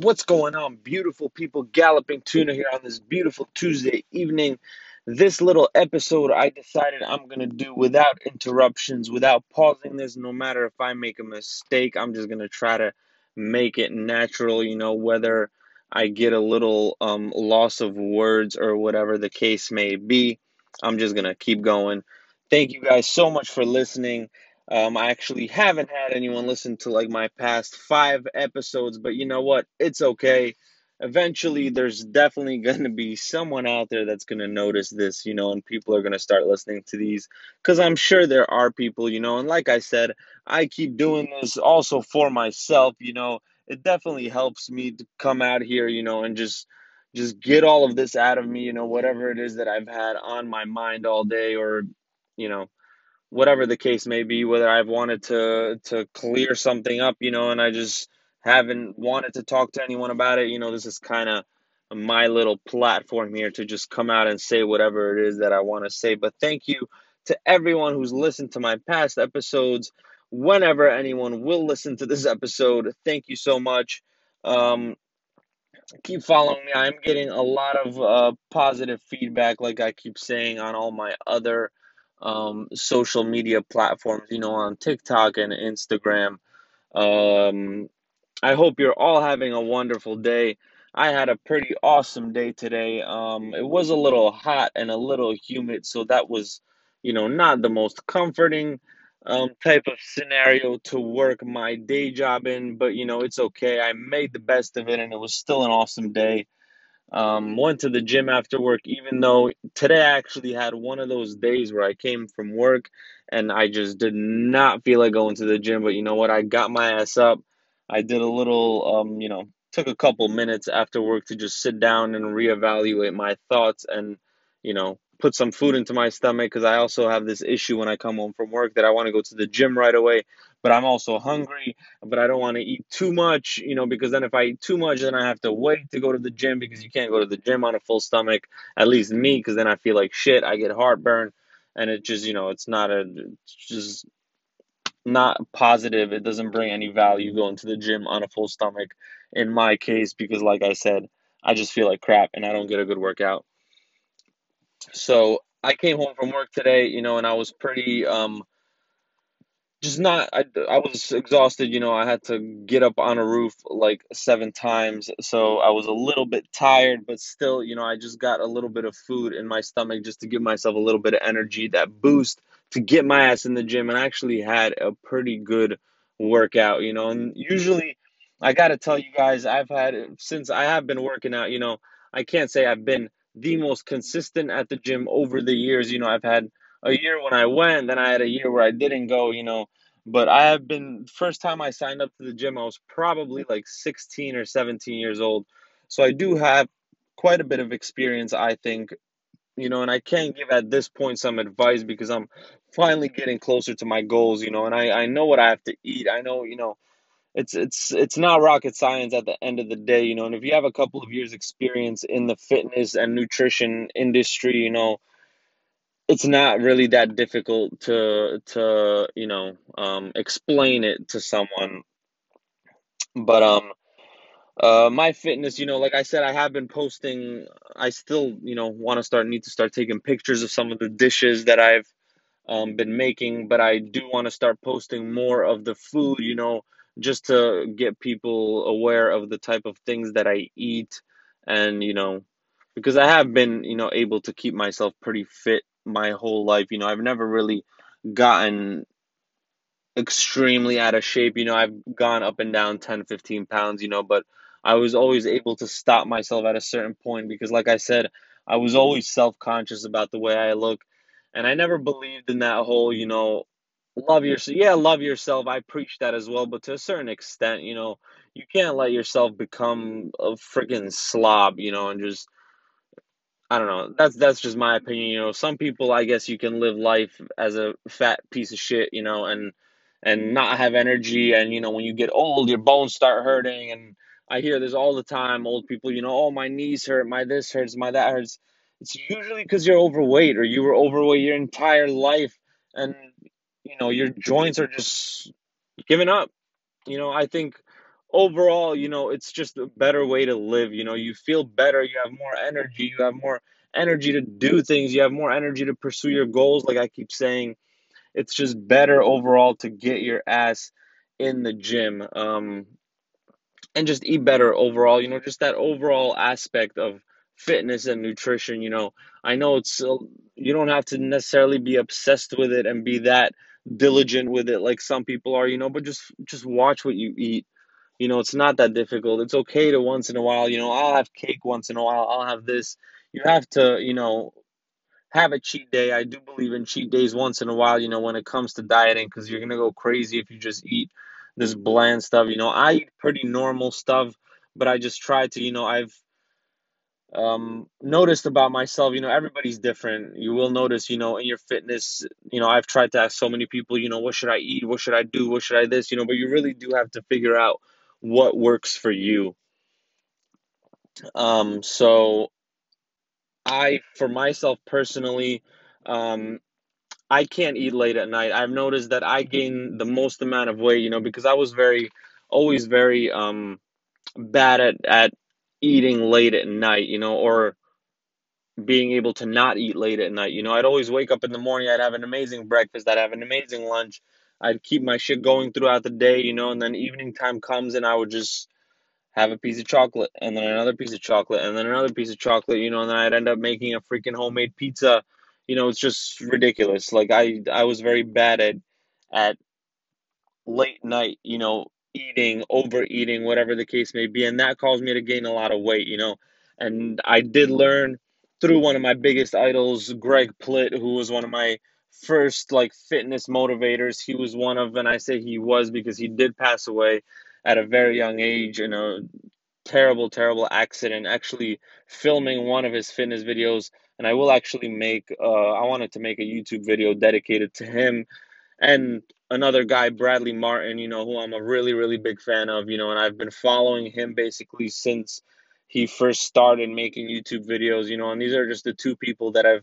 What's going on, beautiful people? Galloping Tuna here on this beautiful Tuesday evening. This little episode I decided I'm going to do without interruptions, without pausing this. No matter if I make a mistake, I'm just going to try to make it natural, you know, whether I get a little um, loss of words or whatever the case may be. I'm just going to keep going. Thank you guys so much for listening. Um, I actually haven't had anyone listen to like my past five episodes, but you know what? It's okay. Eventually, there's definitely going to be someone out there that's going to notice this, you know, and people are going to start listening to these because I'm sure there are people, you know, and like I said, I keep doing this also for myself, you know. It definitely helps me to come out here, you know, and just just get all of this out of me, you know, whatever it is that I've had on my mind all day or, you know, whatever the case may be, whether I've wanted to to clear something up, you know, and I just haven't wanted to talk to anyone about it, you know, this is kind of my little platform here to just come out and say whatever it is that I want to say. But thank you to everyone who's listened to my past episodes. Whenever anyone will listen to this episode, thank you so much. Um, keep following me. I'm getting a lot of uh, positive feedback, like I keep saying on all my other um, social media platforms, you know, on TikTok and Instagram. Um, I hope you're all having a wonderful day. I had a pretty awesome day today. Um, it was a little hot and a little humid, so that was, you know, not the most comforting um, type of scenario to work my day job in, but you know, it's okay. I made the best of it, and it was still an awesome day. Um, went to the gym after work, even though today I actually had one of those days where I came from work and I just did not feel like going to the gym. But you know what? I got my ass up. I did a little, um, you know, took a couple minutes after work to just sit down and reevaluate my thoughts and, you know, put some food into my stomach because I also have this issue when I come home from work that I want to go to the gym right away, but I'm also hungry, but I don't want to eat too much, you know, because then if I eat too much, then I have to wait to go to the gym because you can't go to the gym on a full stomach, at least me, because then I feel like shit, I get heartburn, and it just, you know, it's not a, it's just not positive. It doesn't bring any value going to the gym on a full stomach in my case because, like I said, I just feel like crap and I don't get a good workout. So I came home from work today, you know, and I was pretty um just not I, I was exhausted, you know, I had to get up on a roof like seven times. So I was a little bit tired, but still, you know, I just got a little bit of food in my stomach just to give myself a little bit of energy, that boost to get my ass in the gym and I actually had a pretty good workout, you know. And usually I got to tell you guys, I've had since I have been working out, you know, I can't say I've been the most consistent at the gym over the years. You know, I've had a year when I went, then I had a year where I didn't go, you know. But I have been first time I signed up to the gym, I was probably like 16 or 17 years old. So I do have quite a bit of experience, I think, you know, and I can't give at this point some advice because I'm finally getting closer to my goals, you know, and I, I know what I have to eat. I know, you know, it's it's it's not rocket science at the end of the day, you know, and if you have a couple of years experience in the fitness and nutrition industry, you know, it's not really that difficult to to you know um, explain it to someone. But um uh my fitness you know like i said i have been posting i still you know want to start need to start taking pictures of some of the dishes that i've um, been making but i do want to start posting more of the food you know just to get people aware of the type of things that i eat and you know because I have been, you know, able to keep myself pretty fit my whole life. You know, I've never really gotten extremely out of shape. You know, I've gone up and down 10, 15 pounds, you know, but I was always able to stop myself at a certain point because, like I said, I was always self conscious about the way I look. And I never believed in that whole, you know, love yourself. Yeah, love yourself. I preach that as well, but to a certain extent, you know, you can't let yourself become a freaking slob, you know, and just I don't know. That's that's just my opinion. You know, some people, I guess, you can live life as a fat piece of shit. You know, and and not have energy. And you know, when you get old, your bones start hurting. And I hear this all the time. Old people, you know, oh my knees hurt, my this hurts, my that hurts. It's usually because you're overweight or you were overweight your entire life, and you know your joints are just giving up. You know, I think overall, you know, it's just a better way to live. You know, you feel better, you have more energy, you have more energy to do things, you have more energy to pursue your goals. Like I keep saying, it's just better overall to get your ass in the gym. Um, and just eat better overall. You know, just that overall aspect of fitness and nutrition. You know, I know it's uh, you don't have to necessarily be obsessed with it and be that diligent with it like some people are. You know, but just just watch what you eat. You know, it's not that difficult. It's okay to once in a while. You know, I'll have cake once in a while. I'll have this. You have to, you know, have a cheat day. I do believe in cheat days once in a while, you know, when it comes to dieting, because you're going to go crazy if you just eat this bland stuff. You know, I eat pretty normal stuff, but I just try to, you know, I've um, noticed about myself, you know, everybody's different. You will notice, you know, in your fitness, you know, I've tried to ask so many people, you know, what should I eat? What should I do? What should I this? You know, but you really do have to figure out what works for you. Um, so I, for myself personally, um, I can't eat late at night. I've noticed that I gain the most amount of weight, you know, because I was very, always very um bad at at eating late at night, you know, or being able to not eat late at night. You know, I'd always wake up in the morning, I'd have an amazing breakfast, I'd have an amazing lunch, I'd keep my shit going throughout the day, you know, and then evening time comes and I would just have a piece of chocolate and then another piece of chocolate and then another piece of chocolate, you know, and then I'd end up making a freaking homemade pizza. You know, it's just ridiculous. Like I I was very bad at at late night, you know, eating, overeating, whatever the case may be, and that caused me to gain a lot of weight, you know. And I did learn through one of my biggest idols, Greg Plitt, who was one of my first like fitness motivators. He was one of, and I say he was because he did pass away at a very young age in a terrible, terrible accident, actually filming one of his fitness videos. And I will actually make, uh, I wanted to make a YouTube video dedicated to him and another guy, Bradley Martin, you know, who I'm a really, really big fan of, you know, and I've been following him basically since he first started making YouTube videos, you know, and these are just the two people that have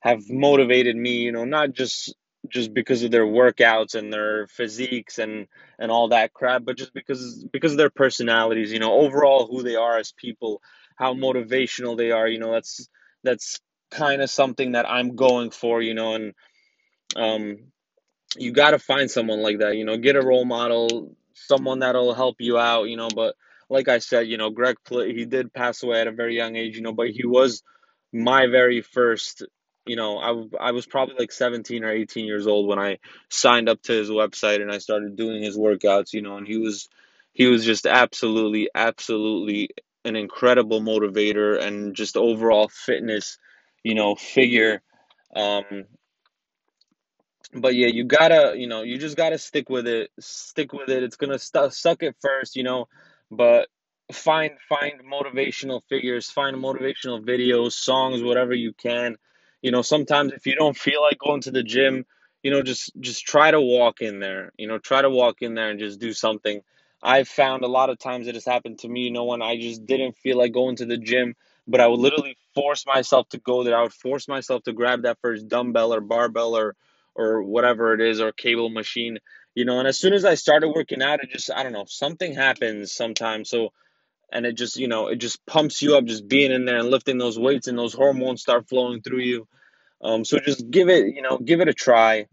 have motivated me, you know, not just just because of their workouts and their physiques and and all that crap, but just because because of their personalities, you know, overall who they are as people, how motivational they are, you know, that's that's kind of something that I'm going for, you know, and um you got to find someone like that, you know, get a role model, someone that'll help you out, you know, but like I said, you know, Greg he did pass away at a very young age, you know, but he was my very first, you know, I, I was probably like 17 or 18 years old when I signed up to his website and I started doing his workouts, you know, and he was he was just absolutely absolutely an incredible motivator and just overall fitness, you know, figure um but yeah, you gotta, you know, you just gotta stick with it. Stick with it. It's gonna stu suck at first, you know, but find find motivational figures, find motivational videos, songs, whatever you can. You know, sometimes if you don't feel like going to the gym, you know, just just try to walk in there. You know, try to walk in there and just do something. I've found a lot of times it has happened to me, you know, when I just didn't feel like going to the gym, but I would literally force myself to go there. I would force myself to grab that first dumbbell or barbell or or whatever it is or cable machine you know and as soon as i started working out it just i don't know something happens sometimes so and it just you know it just pumps you up just being in there and lifting those weights and those hormones start flowing through you um so just give it you know give it a try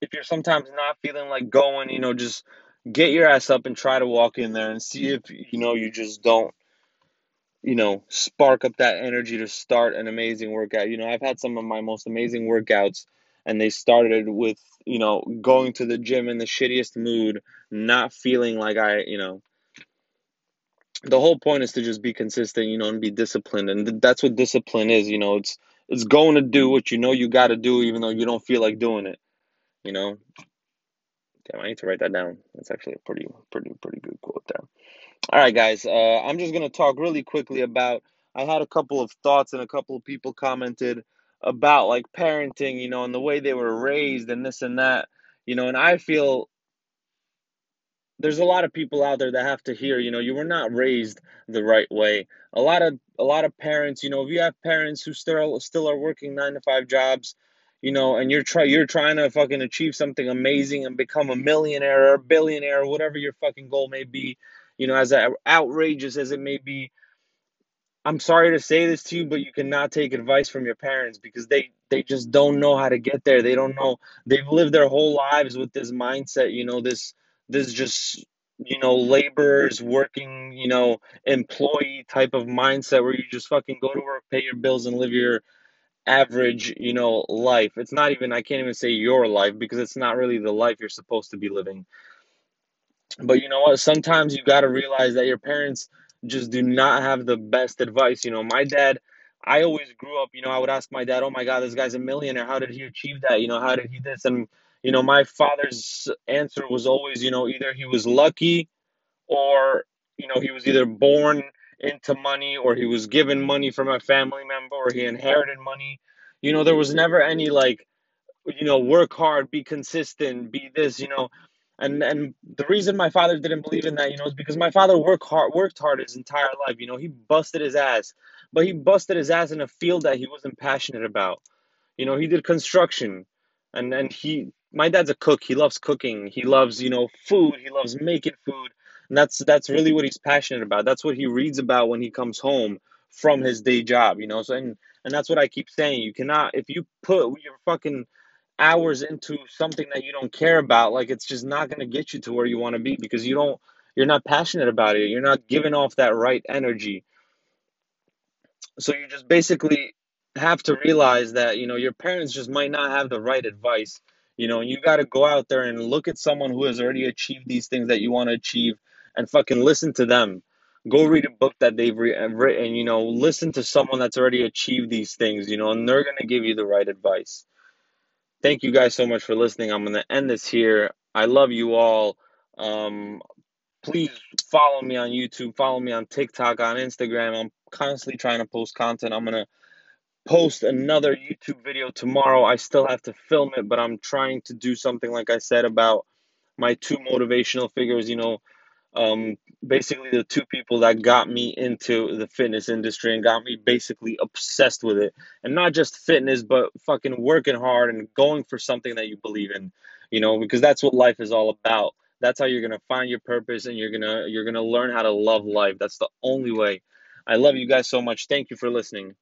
if you're sometimes not feeling like going you know just get your ass up and try to walk in there and see if you know you just don't you know, spark up that energy to start an amazing workout. You know, I've had some of my most amazing workouts and they started with, you know, going to the gym in the shittiest mood, not feeling like I, you know, the whole point is to just be consistent, you know, and be disciplined. And that's what discipline is, you know, it's it's going to do what you know you got to do even though you don't feel like doing it, you know. Damn, I need to write that down. That's actually a pretty pretty pretty good quote there. All right, guys. Uh, I'm just gonna talk really quickly about. I had a couple of thoughts, and a couple of people commented about like parenting, you know, and the way they were raised, and this and that, you know. And I feel there's a lot of people out there that have to hear, you know, you were not raised the right way. A lot of a lot of parents, you know, if you have parents who still still are working nine to five jobs, you know, and you're try you're trying to fucking achieve something amazing and become a millionaire or a billionaire or whatever your fucking goal may be you know, as outrageous as it may be, I'm sorry to say this to you, but you cannot take advice from your parents because they they just don't know how to get there. They don't know. They've lived their whole lives with this mindset, you know, this this just you know laborers working, you know, employee type of mindset where you just fucking go to work, pay your bills, and live your average, you know, life. It's not even I can't even say your life because it's not really the life you're supposed to be living. But you know what? Sometimes you got to realize that your parents just do not have the best advice. You know, my dad, I always grew up, you know, I would ask my dad, "Oh my god, this guy's a millionaire. How did he achieve that? You know, how did he this?" And you know, mm-hmm. my father's answer was always, you know, either he was lucky or you know, he was either born into money or he was given money from a family member or he inherited money. You know, there was never any like you know, work hard, be consistent, be this, you know. And and the reason my father didn't believe in that, you know, is because my father worked hard worked hard his entire life. You know, he busted his ass. But he busted his ass in a field that he wasn't passionate about. You know, he did construction. And and he my dad's a cook. He loves cooking. He loves, you know, food. He loves making food. And that's that's really what he's passionate about. That's what he reads about when he comes home from his day job, you know. So and and that's what I keep saying. You cannot if you put your fucking hours into something that you don't care about, like it's just not going to get you to where you want to be because you don't you're not passionate about it. You're not giving off that right energy. So you just basically have to realize that, you know, your parents just might not have the right advice. You know, you got to go out there and look at someone who has already achieved these things that you want to achieve and fucking listen to them. Go read a book that they've re- written, you know, listen to someone that's already achieved these things, you know, and they're going to give you the right advice. Thank you guys so much for listening. I'm going to end this here. I love you all. Um, please follow me on YouTube, follow me on TikTok, on Instagram. I'm constantly trying to post content. I'm going to post another YouTube video tomorrow. I still have to film it, but I'm trying to do something like I said about my two motivational figures, you know, um, basically the two people that got me into the fitness industry and got me basically obsessed with it. And not just fitness, but fucking working hard and going for something that you believe in, you know, because that's what life is all about. That's how you're going to find your purpose and you're going to you're going to learn how to love life. That's the only way. I love you guys so much. Thank you for listening.